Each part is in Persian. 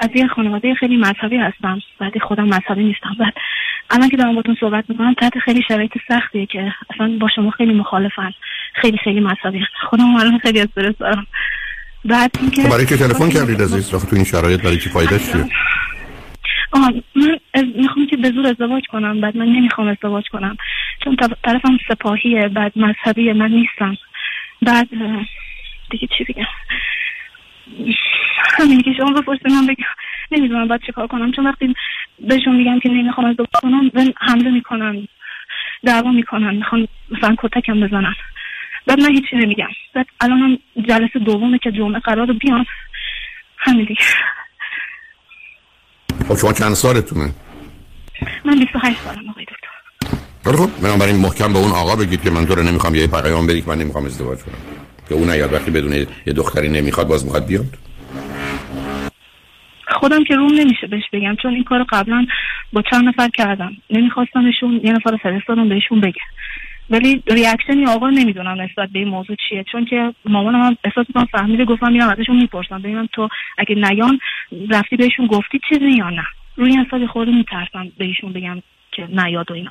از یه خانواده خیلی مذهبی هستم بعد خودم مذهبی نیستم. بعد الان که دارم باتون صحبت می‌کنم تحت خیلی شرایط سختیه که اصلا با شما خیلی مخالفن. خیلی خیلی مذهبی. خودم الان خیلی استرس دارم. بعد اینکه برای که تلفن کردید عزیز؟ تو این شرایط برای چی فایده چیه؟ آه من می‌خوام که به زور ازدواج کنم بعد من نمی‌خوام ازدواج کنم. چون طرفم سپاهیه بعد مذهبی من نیستم. بعد دیگه چی بگم؟ که شما بپرسید من بگم. نمی‌دونم باید چه کار کنم. چون وقتی بهشون میگم که نمی‌خوام ازدواج کنم حمله می‌کنن دعوا می‌کنن می‌خوان مثلا کتکم بزنن. بعد من هیچی نمیگم. بعد الان هم جلسه دومه که جمعه قرار بیام. همین دیگه. خب شما چند سالتونه؟ من 28 سالم آقای دکتر. خب بنابراین محکم به اون آقا بگید که من تو رو نمی‌خوام یه پیام بدی که من نمی‌خوام ازدواج کنم. که اون نیاد وقتی بدون یه دختری نمی‌خواد باز می‌خواد بیاد. خودم که روم نمیشه بهش بگم. چون این کار قبلا با چند نفر کردم. نمیخواستمشون یه نفر فرستادم بهشون بگم. ولی ریاکشنی آقا نمی‌دونم نسبت به این موضوع چیه. چون که مامانم هم احساس می‌کنم فهمیده گفتم میرم ازشون می‌پرسم. ببینم تو اگه نیان رفتی بهشون گفتی چیزی یا نه؟ روی حساب خورده میترسم بهشون بگم که نیاد و اینا.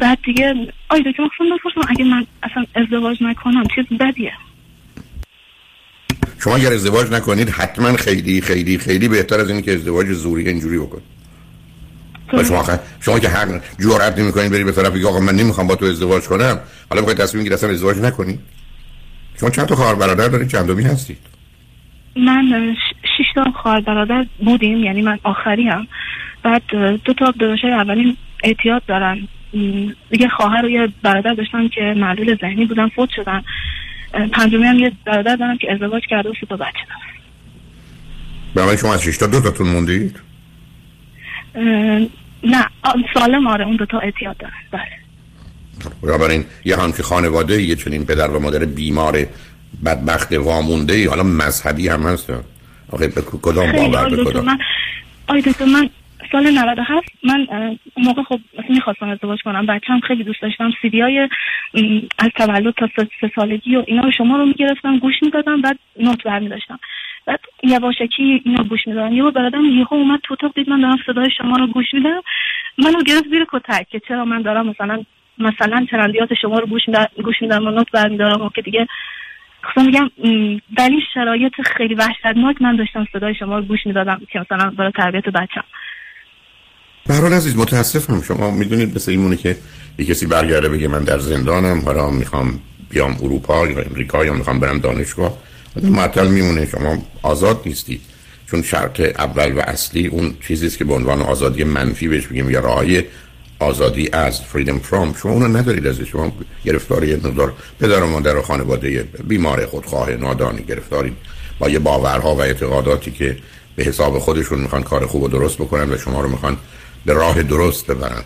بعد دیگه آی دکتر مخصوصا بپرسم اگه من اصلا ازدواج نکنم چیز بدیه. شما اگر ازدواج نکنید حتما خیلی خیلی خیلی بهتر از اینی که ازدواج زوری اینجوری بکنید. شما شما که حق جرأت نمی‌کنید بری به طرف بگی آقا من نمی‌خوام با تو ازدواج کنم. حالا می‌خواید تصمیم گیری اصلا ازدواج نکنید شما چند تا خواهر برادر دارید؟ چند دومی هستید؟ من شش تا خواهر برادر بودیم یعنی من آخری هم بعد دو تا داداشای اولین اعتیاد دارن. دیگه خواهر و یه برادر داشتم که معلول ذهنی بودن فوت شدن. پنجمی هم یه برادر دارم که ازدواج کرده و سه تا بچه دارم. شما از شش تا دو تاتون موندید؟ نه سالم آره اون دوتا اعتیاد دارن. بله. بنابراین یه همچه خانواده یه چنین پدر و مادر بیمار بدبخت وامونده حالا مذهبی هم هست آخه به کدام باور به کدام؟ من آی من سال 97 من موقع خب می‌خواستم ازدواج کنم بچه هم خیلی دوست داشتم. سیدی های از تولد تا سه سالگی و اینا شما رو می‌گرفتم گوش می‌دادم بعد نوت برمی داشتم بعد یواشکی اینا گوش می‌دادم. یه برادرم یهو اومد تو اتاق دید من دارم صدای شما رو گوش میدم. منو گرفت زیر کتک که چرا من دارم مثلا مثلا ترندیات شما رو گوش میدم گوش میدم و نوت برمیدارم و که دیگه خواستم میگم دلیل شرایط خیلی وحشتناک من داشتم صدای شما رو گوش می‌دادم که مثلا برای تربیت بچم برحال عزیز متاسفم. شما می‌دونید مثل اینمونه که یه کسی برگرده بگه من در زندانم حالا می‌خوام بیام اروپا یا امریکا یا می‌خوام برم دانشگاه. معطل میمونه. شما آزاد نیستید. چون شرط اول و اصلی اون چیزی است که به عنوان آزادی منفی بهش میگیم یا راهی آزادی از freedom from. شما اونو ندارید از شما گرفتاری یه ندار پدر و مادر و خانواده بیمار خودخواه نادانی گرفتاری با یه باورها و اعتقاداتی که به حساب خودشون می‌خوان کار خوب و درست بکنن و شما رو می‌خوان به راه درست ببرن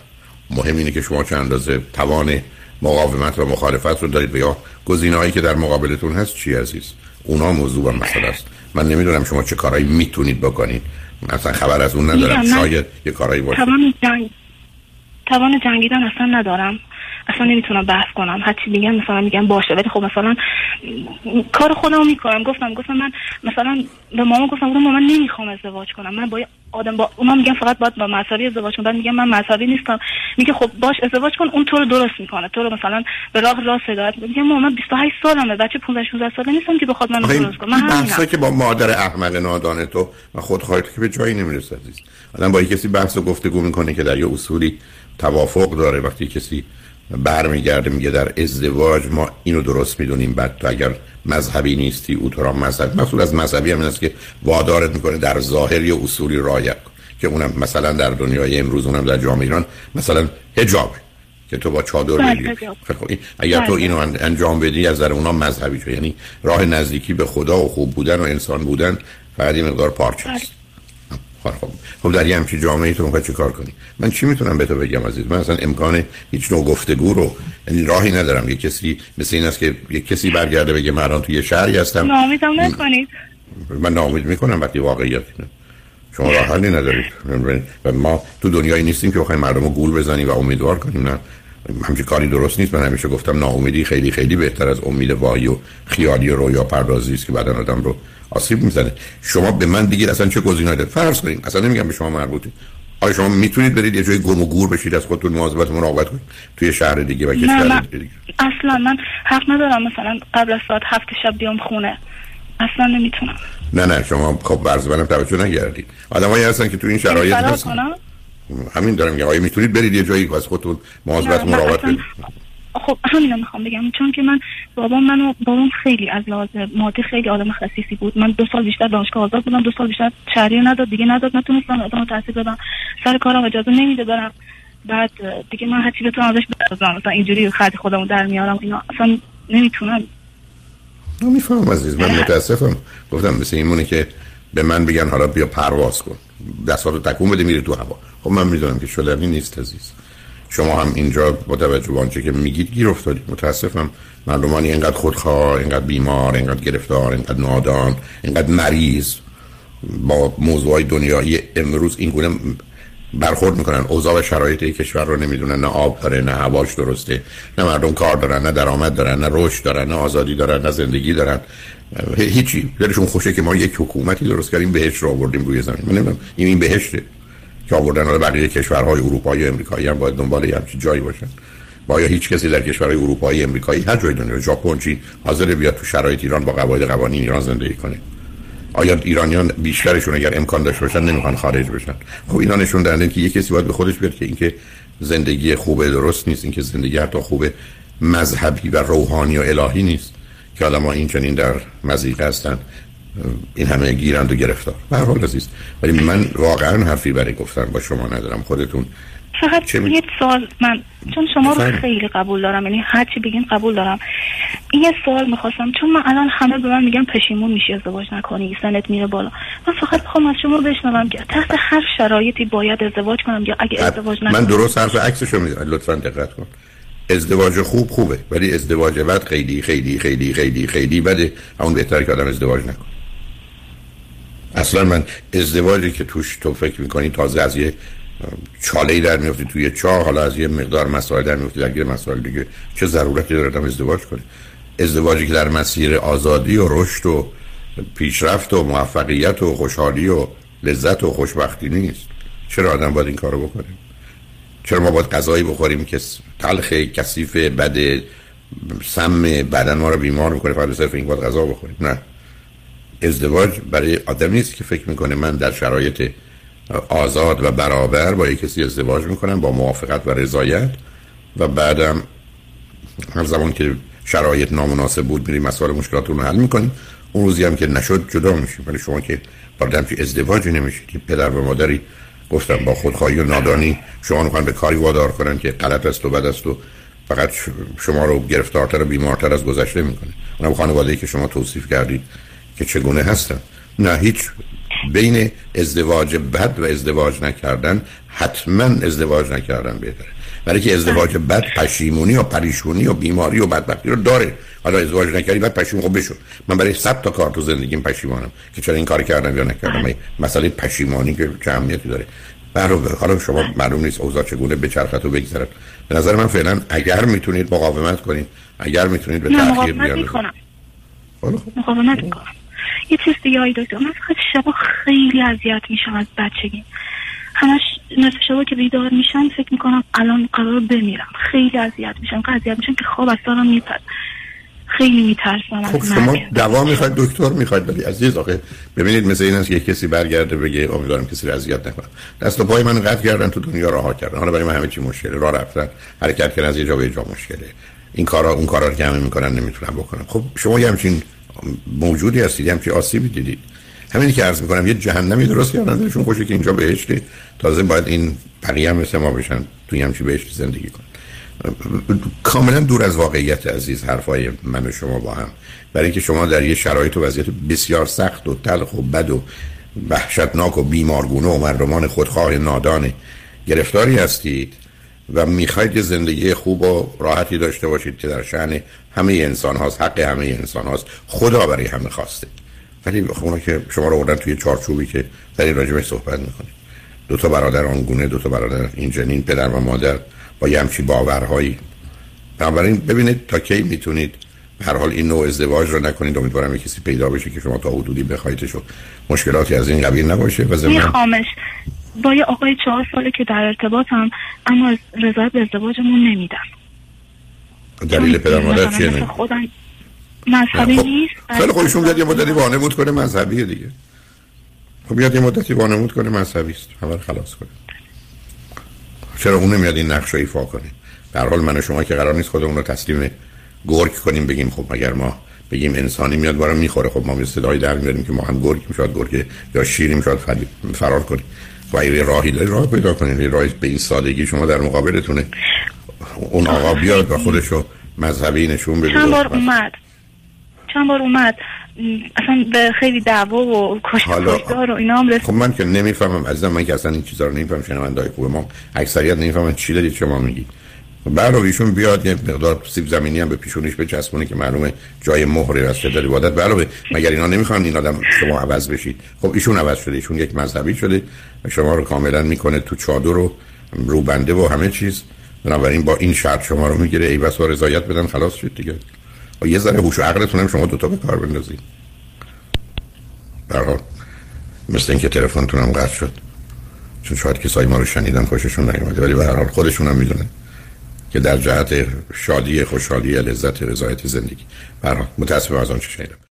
مهم اینه که شما چند اندازه توان مقاومت و مخالفت رو دارید به یا گزینه‌هایی که در مقابلتون هست چی عزیز؟ اونا موضوع و مسئله است. من نمی‌دونم شما چه کارهایی می‌تونید بکنید. اصلا خبر از اون ندارم. شاید یه کارهایی باشه. توان جنگ توان جنگیدن اصلا ندارم. اصلا نمی‌تونم بحث کنم. هرچی میگن مثلا میگن باشه. ولی خب مثلا کار خودم می‌کنم. گفتم گفتم من مثلا به مامان گفتم گفتم من نمی‌خوام ازدواج کنم. من با آدم با اونا میگن فقط باید با مذهبی ازدواج کنم. بعد میگم من مذهبی نیستم. میگه خب باش ازدواج کن. اون تو رو درست می‌کنه. تو رو مثلا به راه راست هدایت میگه من 28 سالمه. بچه 15 16 ساله نیستم که بخواد من درست کنه من همینم. که با مادر احمق نادانه تو و خودخواهی که به جایی نمی‌رسه عزیز. آدم با کسی بحث و گفتگو می‌کنه که در یه اصولی توافق داره. وقتی کسی برمیگرده میگه در ازدواج ما اینو درست می‌دونیم بعد تو اگر مذهبی نیستی او تو را مذهب. مسئول از مذهبی هم است که وادارت می‌کنه در ظاهر یا اصولی رایت که اونم مثلا در دنیای امروز اونم در جامعه ایران مثلا حجاب که تو با چادر بله، بگیری خب، اگر تو بله. اینو انجام بدی از در اونا مذهبی شو. یعنی راه نزدیکی به خدا و خوب بودن و انسان بودن فقط یه مقدار پارچه است. خب. خب در یه همچین جامعه تو می‌خوای چه کار کنی؟ من چی می‌تونم به تو بگم عزیز؟ من اصلا امکان هیچ نوع گفتگو رو یعنی راهی ندارم. یه کسی مثل این است که یه کسی برگرده بگه من الان توی شهری هستم. نامیدم نکنید. من نامید می‌کنم وقتی واقعیت اینه. شما راه حلی ندارید. و ما تو دنیایی نیستیم که بخوایم مردم رو گول بزنیم و امیدوار کنیم نه. همچین کاری درست نیست. من همیشه گفتم ناامیدی خیلی خیلی بهتر از امید واهی و خیالی و رویا پردازی است که بعدا آدم رو آسیب می‌زنه. شما به من دیگه اصلا چه گزینه‌ای فرض کنید اصلا نمیگم به شما مربوطه. آیا شما می‌تونید برید یه جای گم و گور بشید از خودتون مواظبت مراقبت کنید؟ توی شهر دیگه و کشور دیگه. اصلا من حق ندارم مثلا قبل از ساعت هفت شب بیام خونه. اصلا نمی‌تونم. نه نه شما خب ورز منم توجه نگردید. آدمایی هستن که تو این شرایط هستن. همین دارم میگم. آیا می‌تونید برید یه جایی از خودتون مواظبت مراقبت کنید خب همین می‌خوام بگم. چون که من بابام منو بابام خیلی از لحاظ مادی خیلی آدم خصیصی بود. من دو سال بیشتر دانشگاه آزاد بودم دو سال بیشتر شهریه نداد دیگه نداد نتونستم ادامه تحصیل بدم. سر کارم اجازه نمیده برم. بعد دیگه من هرچی بتونم ازش بردازم مثلا اینجوری خرج خودمو در میارم اینا اصلا نمی‌تونم. می‌فهمم عزیز من متاسفم. گفتم مثل این که به من بگن حالا بیا پرواز کن. دستاتو تکون بده میره تو هوا. خب من می‌دونم که شلمی نیست عزیز. شما هم اینجا با توجه به آنچه که میگید گیر افتادید. متاسفم. مردمانی اینقدر خودخواه اینقدر بیمار اینقدر گرفتار اینقدر نادان اینقدر مریض. با موضوع دنیایی امروز این گونه برخورد می‌کنن. اوضاع و شرایط کشور رو نمی‌دونن نه آب داره نه هواش درسته نه مردم کار دارن نه درآمد دارن نه رشد دارن نه آزادی دارن نه زندگی دارن. هیچی. دلشون خوشه که ما یک حکومتی درست کردیم بهش رو آوردیم روی زمین. من نمی‌دونم. این این بهشته که آوردن بقیه کشورهای اروپایی و امریکایی هم باید دنبال یه همچین جایی باشن. با یا هیچ کسی در کشورهای اروپایی امریکایی هر جای دنیا ژاپن چی حاضر بیاد تو شرایط ایران با قواعد قوانین ایران زندگی کنه. آیا ایرانیان بیشترشون اگر امکان داشته باشن نمی‌خوان خارج بشن؟ خب اینا نشون دهنده که یه کسی باید به خودش بیاد که اینکه زندگی خوبه درست نیست اینکه زندگی حتی خوبه مذهبی و روحانی و الهی نیست که حالا ما این چنین در مزیقه هستن. این همه گیرند و گرفتار. به حال عزیز ولی من واقعا حرفی برای گفتن با شما ندارم. خودتون فقط یه سوال من چون شما رو خیلی قبول دارم یعنی هر چی بگین قبول دارم. یه سوال می‌خواستم. چون من الان همه به من میگن پشیمون میشی ازدواج نکنی سنت میره بالا. من فقط می‌خوام از شما بشنوم که تحت هر شرایطی باید ازدواج کنم یا اگه ازدواج نکنم؟ من درست حرف عکسشو می‌ذارم لطفا دقت کن. ازدواج خوب خوبه ولی ازدواج بد خیلی خیلی خیلی خیلی خیلی بده. همون بهتره که آدم ازدواج نکنه. اصلا من ازدواجی که توش تو فکر می‌کنی تازه از یه چاله ای در میفتی توی چاه حالا از یه مقدار مسائل در میفتی در مسائل دیگه. چه ضرورتی داره ازدواج کنه؟ ازدواجی که در مسیر آزادی و رشد و پیشرفت و موفقیت و خوشحالی و لذت و خوشبختی نیست. چرا آدم باید این کارو بکنه؟ چرا ما باید غذایی بخوریم که تلخ کثیف بد سم بدن ما رو بیمار می‌کنه فقط صرف این باید غذا بخوریم؟ نه. ازدواج برای آدم نیست که فکر می‌کنه من در شرایط آزاد و برابر با یک کسی ازدواج می‌کنم با موافقت و رضایت و بعدم هر زمان که شرایط نامناسب بود میریم مسائل مشکلاتون رو حل می‌کنیم. اون روزی هم که نشد جدا میشیم. ولی شما که با که ازدواجی نمیشید پدر و مادری گفتم با خودخواهی و نادانی شما رو به کاری وادار کنن که غلط است و بد است و فقط شما رو گرفتارتر و بیمارتر از گذشته می‌کنه. اونم خانواده که شما توصیف کردید که چگونه هستن. نه هیچ بین ازدواج بد و ازدواج نکردن حتما ازدواج نکردن بهتره. برای که ازدواج بد پشیمونی و پریشونی و بیماری و بدبختی رو داره. حالا ازدواج نکردی بعد پشیمون خب بشو. من برای صد تا کار تو زندگیم پشیمانم که چرا این کار کردم یا نکردم. مسئله پشیمانی که چه اهمیتی داره. برای حالا شما معلوم نیست اوضاع چگونه به چرخت و بگذرد. به نظر من فعلا اگر می‌تونید مقاومت کنید اگر می‌تونید به تاخیر بیارید مقاومت می‌کنم. یه چیز دیگه دکتر من فقط شبا خیلی اذیت میشم از بچگی. همش نصف شبا که بیدار میشم فکر می‌کنم الان قرار بمیرم خیلی اذیت میشم اذیت میشم که خواب از دارم میپد خیلی میترسم خب شما دوا می‌خواید دکتر می‌خواید ولی عزیز آخه ببینید مثل این است که کسی برگرده بگه امیدوارم کسی رو اذیت نکنه. دست و پای من قطع کردن تو دنیا راه کردن. حالا برای من همه چی مشکله. راه رفتن حرکت کردن از یه جا به جا مشکله. این کارا اون کارا رو که همه می‌کنن نمی‌تونم بکنم خب شما یه همچین موجودی هستید همچین آسیبی دیدید. همینی که عرض می‌کنم یه جهنمی درست کردن دلشون. خوشه که اینجا بهشته تازه باید این بقیه هم مثل ما بشن توی همچی بهشت زندگی کن کاملا دور از واقعیت عزیز حرفای من و شما با هم. برای اینکه شما در یه شرایط و وضعیت بسیار سخت و تلخ و بد و وحشتناک و بیمارگونه و مردمان خودخواه نادان گرفتاری هستید و می‌خواید یه زندگی خوب و راحتی داشته باشید که در شأن همه انسان هاست حق همه انسان هاست خدا برای همه خواسته. ولی خونه که شما رو آوردن توی چارچوبی که در این راجبه صحبت می‌کنید دو تا برادر آنگونه دو تا برادر این جنین پدر و مادر با یه همچی باورهایی. بنابراین ببینید تا کی می‌تونید هر حال این نوع ازدواج رو نکنید. امیدوارم کسی پیدا بشه که شما تا حدودی بخوایدش و مشکلاتی از این قبیل نباشه و زمان میخوامش با یه آقای چهار ساله که در ارتباطم اما رضایت به ازدواجمون نمیدم دلیل پدر مادر چیه؟ خودم مذهبی خب. نیست؟ خیلی خودشون بیاد یه مدتی وانمود کنه مذهبیه دیگه. خب بیاد یه مدتی وانمود کنه مذهبی است. خبر خلاص کنه. چرا اون نمیاد این نقش رو ایفا کنه؟ در حال من و شما که قرار نیست خودمون رو تسلیم گرگ کنیم بگیم خب اگر ما بگیم انسانی میاد برام می‌خوره خب ما به صدای در میاریم که ما هم گرگیم شاید گرگ یا شیریم شاید فرار کنیم. و یه راهی داری راه پیدا کنید یه راهی به این سادگی شما در مقابلتونه. اون آقا بیاد و خودشو مذهبی نشون بده. چند بار اومد. چند بار اومد. اصلا به خیلی دعوا و کشتار و اینا هم خب من که نمی‌فهمم عزیزم من که اصلا این چیزا رو نمی‌فهمم شنوندای خوب ما اکثریت نمی‌فهمن چی دارید شما میگی بعد ایشون بیاد یه مقدار سیب زمینی هم به پیشونیش بچسبونه که معلومه جای مهری از شده عبادت علاوه مگر اینا نمی‌خوان این آدم شما عوض بشید. خب ایشون عوض شده ایشون یک مذهبی شده شما رو کاملا می‌کنه تو چادر رو روبنده و همه چیز. بنابراین با این شرط شما رو می‌گیره. ای بس رضایت بدن خلاص شد دیگه. یه ذره هوش و عقلتون هم شما دوتا به کار بندازید. برحال مثل اینکه تلفنتون هم قطع شد. چون شاید کسایی ما رو شنیدن خوششون نیومده. ولی به هر حال خودشون هم می‌دونن که در جهت شادی خوشحالی لذت رضایت زندگی. برای متاسفم از آن چه شنیدم.